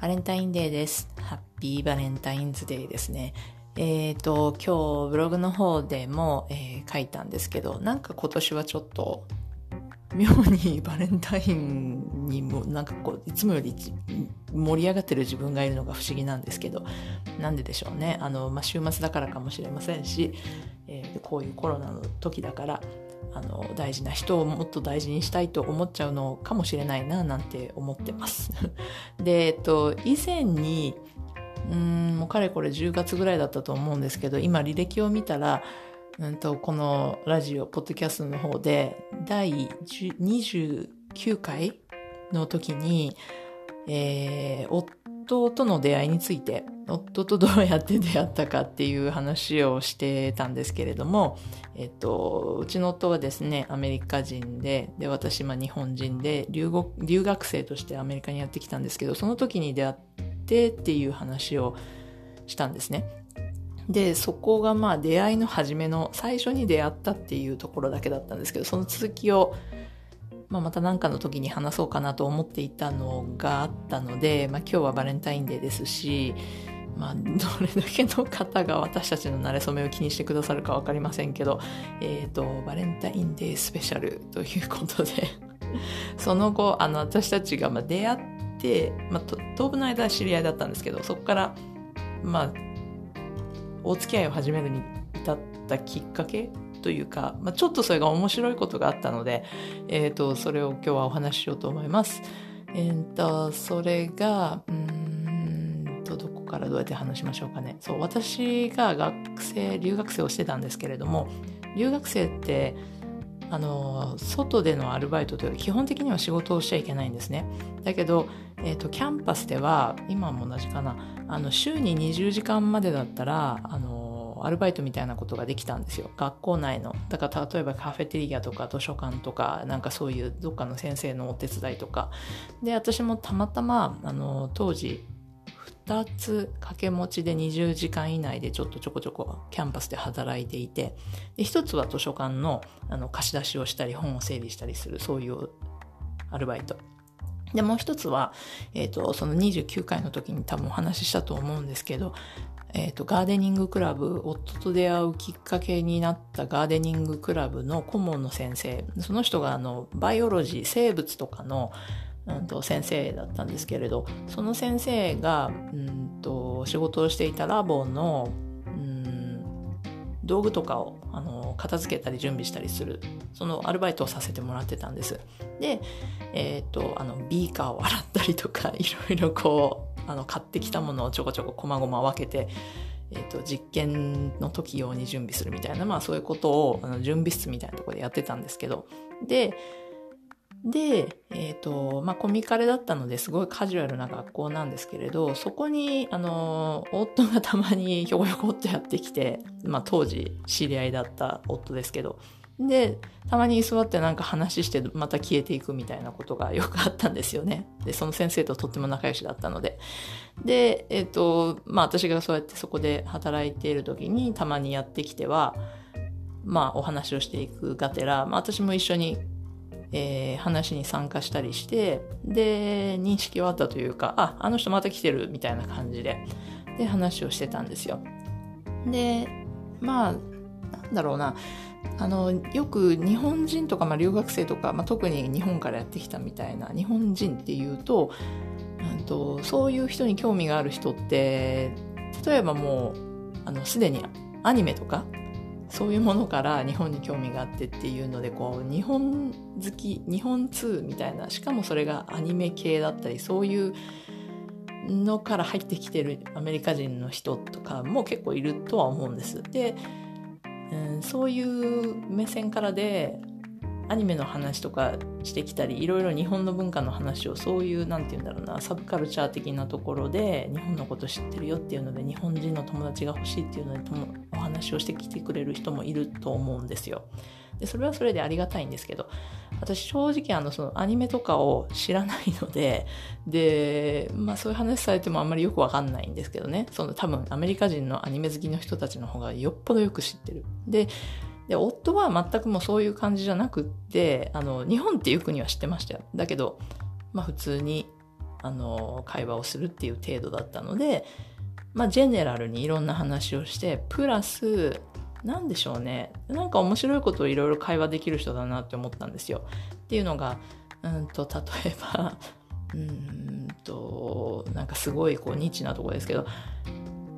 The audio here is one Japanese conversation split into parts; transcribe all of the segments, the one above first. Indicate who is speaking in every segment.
Speaker 1: バレンタインデーです。ハッピーバレンタインズデーですね。えっ、と、今日ブログの方でも、えー書いたんですけど、なんか今年はちょっと妙にバレンタインにもなんかこういつもより盛り上がってる自分がいるのが不思議なんですけどなんででしょうねあの、まあ、週末だからかもしれませんし、えーこういうコロナの時だからあの大事な人をもっと大事にしたいと思っちゃうのかもしれないななんて思ってます。で、えっと、以前にうんもうかれこれ10月ぐらいだったと思うんですけど今履歴を見たらうんとこのラジオポッドキャストの方で第29回の時に、えー夫夫との出会いについて夫とどうやって出会ったかっていう話をしてたんですけれども、えっと、うちの夫はですねアメリカ人でで私まあ日本人で留留学生としてアメリカにやってきたんですけどその時に出会ってっていう話をしたんですね。でそこがまあ出会いの初めの最初に出会ったっていうところだけだったんですけどその続きを、まあ、また何かの時に話そうかなと思っていたのがあったので、まあ、今日はバレンタインデーですし、まあ、どれだけの方が私たちの馴れ初めを気にしてくださるか分かりませんけど、えっ、とバレンタインデースペシャルということで その後あの私たちがま出会って、まあ、当分の間は知り合いだったんですけどそこからまあお付き合いを始めるに至ったきっかけというか、まあ、ちょっとそれが面白いことがあったので、えー、とそれを今日はお話ししようと思います。えー、とそれがうーんとどこからどうやって話しましょうかね。そう私が学生留学生をしてたんですけれども留学生ってあの外でのアルバイトというか基本的には仕事をしちゃいけないんですね。だけど、えー、とキャンパスでは今も同じかなあの週に20時間までだったらあのアルバイトみたいなことができたんですよ。学校内の。だから例えばカフェテリアとか図書館とかなんかそういうどっかの先生のお手伝いとか。で私もたまたまあの当時2つ掛け持ちで20時間以内でちょっとちょこちょこキャンパスで働いていて。で一つは図書館のあの貸し出しをしたり本を整理したりするそういうアルバイト。でもう一つは、えー、とその29回の時に多分お話ししたと思うんですけど、えー、とガーデニングクラブ夫と出会うきっかけになったガーデニングクラブの顧問の先生その人があのバイオロジー生物とかのうんと先生だったんですけれどその先生がうんと仕事をしていたラボのうん道具とかをあの片付けたり準備したりするそのアルバイトをさせてもらってたんです。で、えっ、とあのビーカーを洗ったりとかいろいろこうあの買ってきたものをちょこちょここまごま分けて、えー、と実験の時用に準備するみたいな、まあ、そういうことをあの準備室みたいなとこでやってたんですけど。でで、えっ、と、まあ、コミカレだったのですごいカジュアルな学校なんですけれど、そこに、あの、夫がたまにひょこひょこっとやってきて、まあ、当時知り合いだった夫ですけど、で、たまに居座ってなんか話してまた消えていくみたいなことがよくあったんですよね。で、その先生ととっても仲良しだったので。で、えっ、と、まあ私がそうやってそこで働いている時にたまにやってきては、まあお話をしていくがてら、まあ私も一緒にえー話に参加したりしてで認識はあったというかああの人また来てるみたいな感じでで話をしてたんですよでまあなんだろうなあのよく日本人とか、まあ、留学生とか、まあ、特に日本からやってきたみたいな日本人っていうと,、うん、とそういう人に興味がある人って例えばもうあのすでにアニメとかそういうものから日本に興味があってっていうのでこう日本好き日本通みたいなしかもそれがアニメ系だったりそういうのから入ってきてるアメリカ人の人とかも結構いるとは思うんです。で、うん、そういう目線からでアニメの話とかしてきたりいろいろ日本の文化の話をそういうなんて言うんだろうなサブカルチャー的なところで日本のこと知ってるよっていうので日本人の友達が欲しいっていうのでお話をしてきてくれる人もいると思うんですよ。でそれはそれでありがたいんですけど私正直あのそのアニメとかを知らないのでで、まあ、そういう話されてもあんまりよくわかんないんですけどねその多分アメリカ人のアニメ好きの人たちの方がよっぽどよく知ってる。でで夫は全くもうそういう感じじゃなくってあの日本っていう国は知ってましたよだけど、まあ、普通にあの会話をするっていう程度だったので、まあ、ジェネラルにいろんな話をしてプラス何でしょうねなんか面白いことをいろいろ会話できる人だなって思ったんですよ。っていうのがうんと例えば うんとなんかすごいこうニッチなとこですけど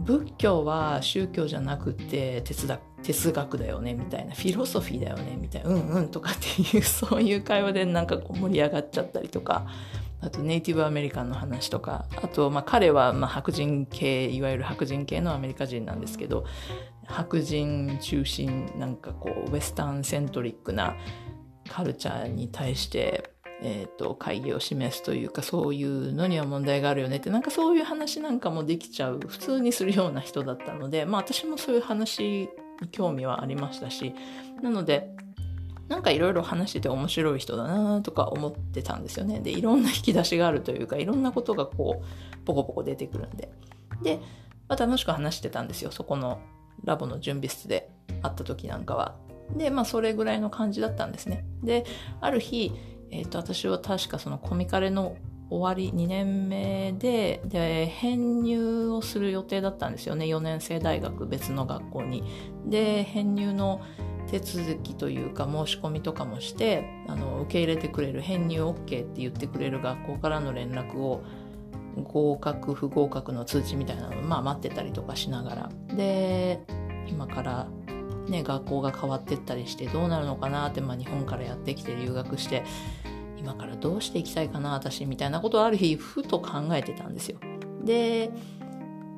Speaker 1: 仏教は宗教じゃなくて哲学哲学だよねみたいな。フィロソフィーだよねみたいな。うんうんとかっていうそういう会話でなんかこう盛り上がっちゃったりとか。あとネイティブアメリカンの話とか。あとまあ彼はまあ白人系いわゆる白人系のアメリカ人なんですけど。白人中心なんかこうウェスタンセントリックなカルチャーに対してえーと、会議を示すというかそういうのには問題があるよねってなんかそういう話なんかもできちゃう普通にするような人だったので まあ私もそういう話に興味はありましたしなのでなんかいろいろ話してて面白い人だなとか思ってたんですよね。でいろんな引き出しがあるというかいろんなことがこうポコポコ出てくるんで。で、まあ、楽しく話してたんですよ。そこのラボの準備室で会った時なんかは。でまあそれぐらいの感じだったんですね。である日えーと、私は確かそのコミカレの終わり2年目でで編入をする予定だったんですよね4年生大学別の学校に。で編入の手続きというか申し込みとかもしてあの受け入れてくれる編入 OK って言ってくれる学校からの連絡を合格不合格の通知みたいなのを、まあ、待ってたりとかしながらで今からね、学校が変わってったりしてどうなるのかなって、まあ、日本からやってきて留学して今からどうしていきたいかな私みたいなことをある日ふと考えてたんですよ。で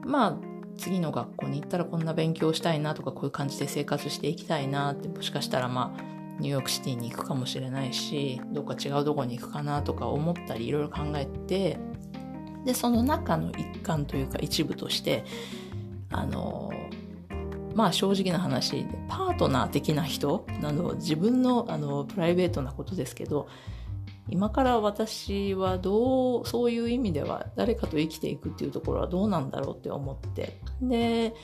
Speaker 1: まあ次の学校に行ったらこんな勉強したいなとかこういう感じで生活していきたいなってもしかしたらまあニューヨークシティに行くかもしれないしどっか違うとこに行くかなとか思ったりいろいろ考えてでその中の一環というか一部としてあのまあ正直な話パートナー的な人など自分のあのプライベートなことですけど今から私はどうそういう意味では誰かと生きていくっていうところはどうなんだろうって思って。で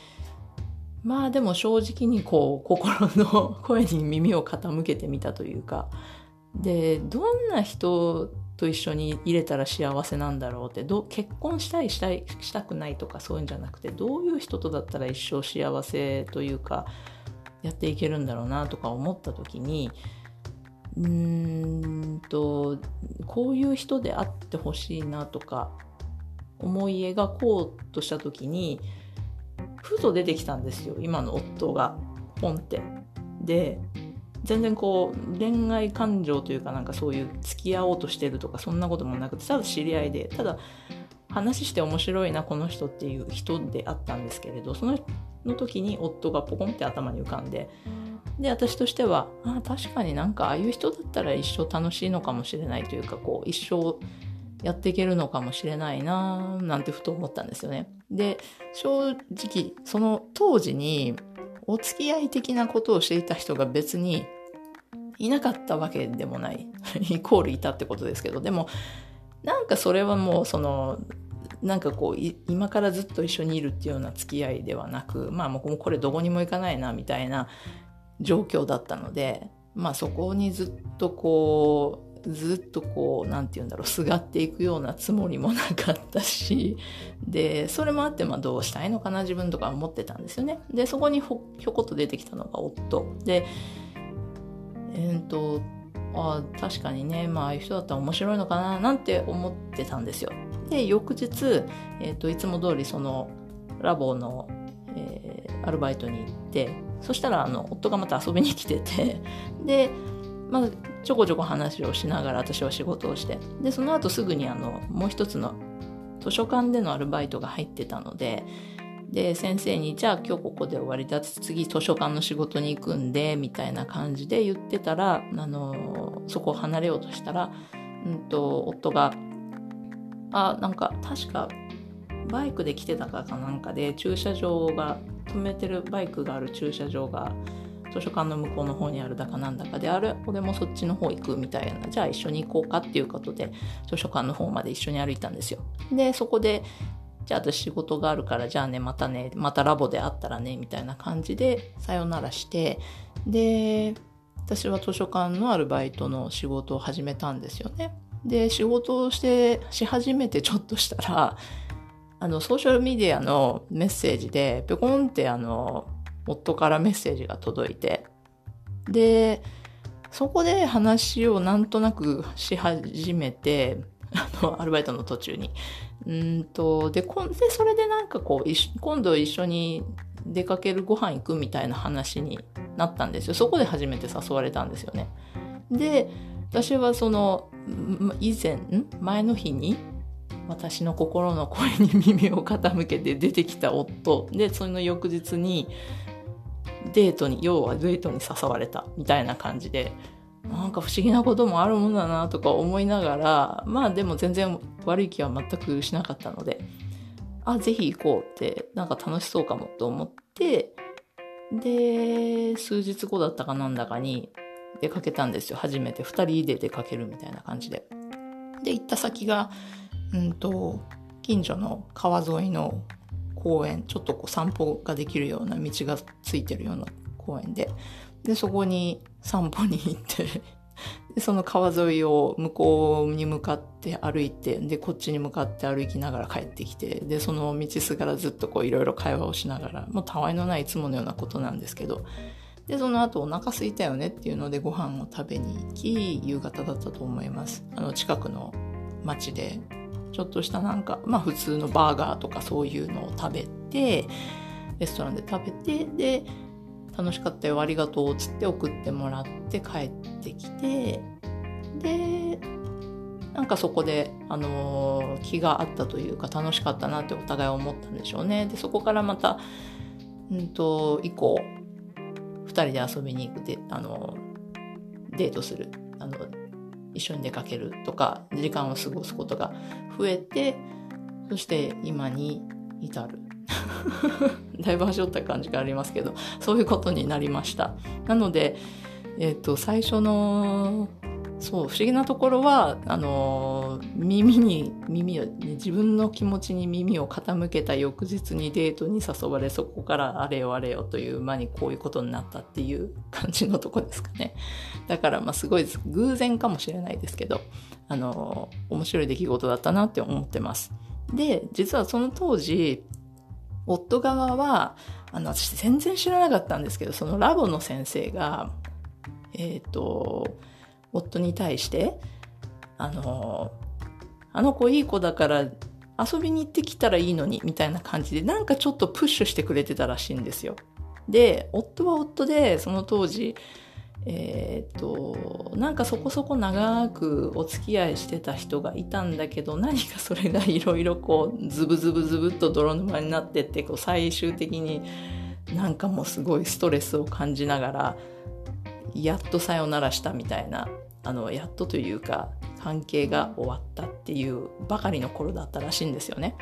Speaker 1: まあでも正直にこう心の声に耳を傾けてみたというか。でどんな人と一緒に入れたら幸せなんだろうってど結婚したいしたいしたくないとかそういうんじゃなくてどういう人とだったら一生幸せというかやっていけるんだろうなとか思った時にうーんとこういう人であってほしいなとか思い描こうとした時にふと出てきたんですよ今の夫がポンって。で全然こう恋愛感情というかなんかそういう付き合おうとしてるとかそんなこともなくてただ知り合いでただ話して面白いなこの人っていう人であったんですけれどそのの時に夫がポコンって頭に浮かんでで私としてはあ確かになんかああいう人だったら一生楽しいのかもしれないというかこう一生やっていけるのかもしれないななんてふと思ったんですよね。で正直その当時にお付き合い的なことをしていた人が別にいなかったわけでもない。イコールいたってことですけど。でもなんかそれはもうそのなんかこう今からずっと一緒にいるっていうような付き合いではなくまあもうこれどこにも行かないなみたいな状況だったのでまあそこにずっとこうずっとこう何て言うんだろうすがっていくようなつもりもなかったしでそれもあってまあどうしたいのかな自分とか思ってたんですよね。でそこにひょこっと出てきたのが夫。でえー、っとあ確かにねまああいう人だったら面白いのかななんて思ってたんですよ。で翌日、えー、っといつも通りそのラボの、えー、アルバイトに行ってそしたらあの夫がまた遊びに来ててで、まあ、ちょこちょこ話をしながら私は仕事をしてでその後すぐにあのもう一つの図書館でのアルバイトが入ってたのでで、先生に、じゃあ今日ここで終わりだ次図書館の仕事に行くんで、みたいな感じで言ってたら、あの、そこを離れようとしたら、うんと、夫が、あ、なんか、確か、バイクで来てたかかなんかで、駐車場が、止めてるバイクがある駐車場が、図書館の向こうの方にあるだかなんだかであれ俺もそっちの方行くみたいなじゃあ一緒に行こうかっていうことで図書館の方まで一緒に歩いたんですよ。でそこでじゃあ私仕事があるからじゃあねまたねまたラボで会ったらねみたいな感じでさよならしてで私は図書館のアルバイトの仕事を始めたんですよね。で仕事をしてし始めてちょっとしたらあのソーシャルメディアのメッセージでぴょこんってあの夫からメッセージが届いてでそこで話をなんとなくし始めて あのアルバイトの途中に。うんとでこでそれでなんかこう今度一緒に出かけるご飯行くみたいな話になったんですよ。そこで初めて誘われたんですよね。で私はその以前前の日に私の心の声に耳を傾けて出てきた夫。でその翌日にデートに要はデートに誘われたみたいな感じで。なんか不思議なこともあるもんだなとか思いながらまあでも全然悪い気は全くしなかったのであぜひ行こうってなんか楽しそうかもと思ってで数日後だったかなんだかに出かけたんですよ。初めて。2人で出かけるみたいな感じで。で行った先がうんと近所の川沿いの公園ちょっとこう散歩ができるような道がついてるような公園ででそこに散歩に行って でその川沿いを向こうに向かって歩いてでこっちに向かって歩きながら帰ってきてでその道すがらずっとこういろいろ会話をしながらもうたわいのないいつものようなことなんですけどでその後お腹空いたよねっていうのでご飯を食べに行き夕方だったと思います。あの近くの町でちょっとしたなんか、まあ普通のバーガーとかそういうのを食べて、レストランで食べて、で、楽しかったよ、ありがとう、つって送ってもらって帰ってきて、で、なんかそこで、あのー、気があったというか楽しかったなってお互い思ったんでしょうね。で、そこからまた、うんと、以降、二人で遊びに行くで、あのー、デートする、あの、一緒に出かけるとか時間を過ごすことが増えてそして今に至る だいぶ端折った感じがありますけどそういうことになりました。なのでえ、ー、と最初のそう不思議なところはあの耳に耳を自分の気持ちに耳を傾けた翌日にデートに誘われそこからあれよあれよという間にこういうことになったっていう感じのとこですかね。だからまあすごい偶然かもしれないですけどあの面白い出来事だったなって思ってます。で実はその当時夫側はあの私全然知らなかったんですけどそのラボの先生がえっ、ー、と夫に対して、あの、あの子いい子だから遊びに行ってきたらいいのに、みたいな感じで、なんかちょっとプッシュしてくれてたらしいんですよ。で、夫は夫で、その当時、えっ、と、なんかそこそこ長くお付き合いしてた人がいたんだけど、何かそれがいろいろこう、ズブズブズブっと泥沼になってって、こう最終的になんかもうすごいストレスを感じながら、やっとさよならしたみたいなあのやっとというか関係が終わったっていうばかりの頃だったらしいんですよね。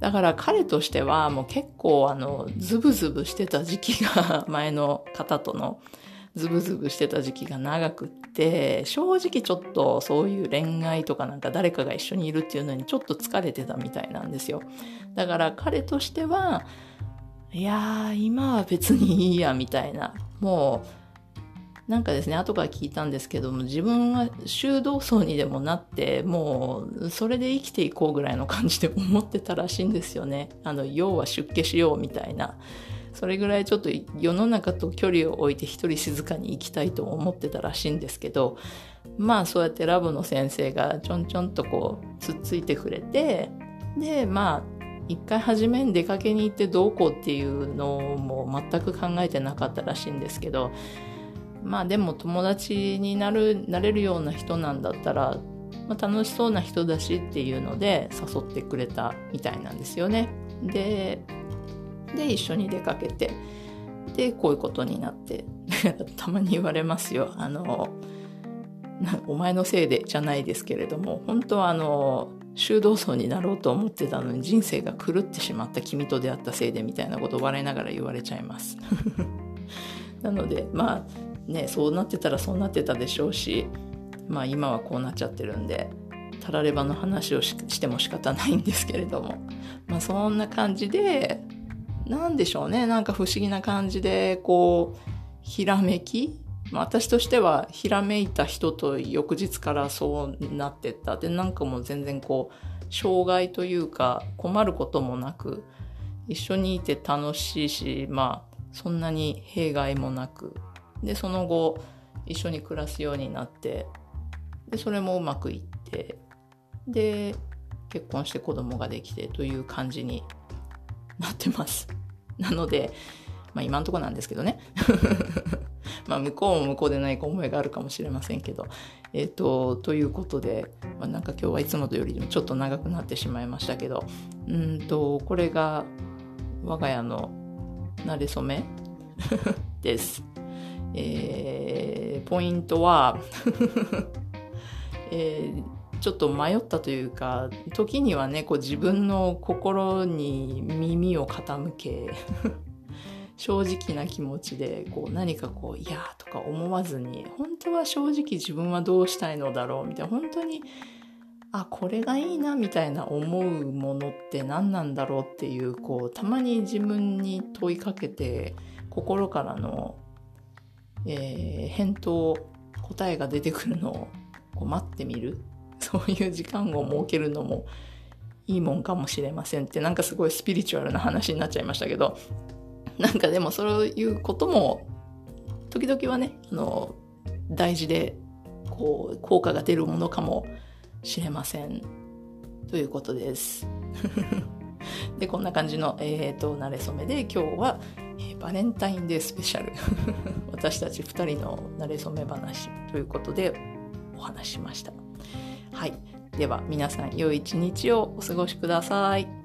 Speaker 1: だから彼としてはもう結構あのズブズブしてた時期が前の方とのズブズブしてた時期が長くって正直ちょっとそういう恋愛とかなんか誰かが一緒にいるっていうのにちょっと疲れてたみたいなんですよ。だから彼としてはいや今は別にいいやみたいな。もうなんかですね後から聞いたんですけども自分は修道層にでもなってもうそれで生きていこうぐらいの感じで思ってたらしいんですよね。あの要は出家しようみたいな。それぐらいちょっと世の中と距離を置いて一人静かに生きたいと思ってたらしいんですけどまあそうやってラボの先生がちょんちょんとこうつっついてくれてでまあ一回初めに出かけに行ってどうこうっていうのも全く考えてなかったらしいんですけどまあでも友達になるなれるような人なんだったら、まあ、楽しそうな人だしっていうので誘ってくれたみたいなんですよね。でで一緒に出かけてでこういうことになって たまに言われますよ。あのお前のせいでじゃないですけれども本当はあの修道僧になろうと思ってたのに人生が狂ってしまった君と出会ったせいでみたいなことを笑いながら言われちゃいます。なのでまあねそうなってたらそうなってたでしょうしまあ今はこうなっちゃってるんでたらればの話をしても仕方ないんですけれども。まあそんな感じで何でしょうね。なんか不思議な感じでこうひらめき、私としてはひらめいた人と翌日からそうなってった。でなんかもう全然こう障害というか困ることもなく一緒にいて楽しいしまあそんなに弊害もなく。でその後一緒に暮らすようになってでそれもうまくいってで結婚して子供ができてという感じになってます。なので、まあ今んとこなんですけどね。まあ向こうも向こうで何か思いがあるかもしれませんけど。えっ、ー、と、ということで、まあ、なんか今日はいつもとよりもちょっと長くなってしまいましたけど、うんと、これが我が家の慣れ初め です。えー、ポイントはえー、ちょっと迷ったというか時にはねこう自分の心に耳を傾け 正直な気持ちでこう何かこう「いや」とか思わずに本当は正直自分はどうしたいのだろうみたいな本当にあこれがいいなみたいな思うものって何なんだろうっていうこうたまに自分に問いかけて心からの、えー、返答答えが出てくるのを待ってみる。そういう時間を設けるのもいいもんかもしれませんってなんかすごいスピリチュアルな話になっちゃいましたけど なんかでもそういうことも時々はねあの大事でこう効果が出るものかもしれませんということです。でこんな感じの、えーと、慣れ初めで今日は、えー、バレンタインデースペシャル私たち2人の慣れ初め話ということでお話しました。はい。では皆さん良い一日をお過ごしください。